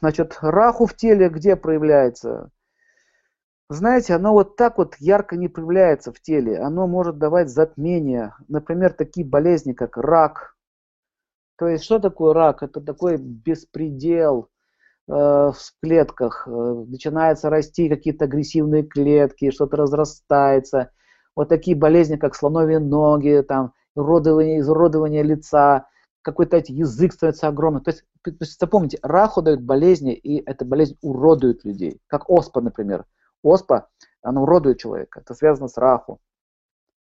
Значит, раху в теле где проявляется? Знаете, оно вот так вот ярко не проявляется в теле. Оно может давать затмение. Например, такие болезни, как рак. То есть, что такое рак? Это такой беспредел э, в клетках. Э, начинаются расти какие-то агрессивные клетки, что-то разрастается. Вот такие болезни, как слоновьи ноги, там, уродование, изуродование лица, какой-то язык становится огромным. То есть, то есть запомните, раху дает болезни, и эта болезнь уродует людей. Как оспа, например. Оспа, она уродует человека. Это связано с раху.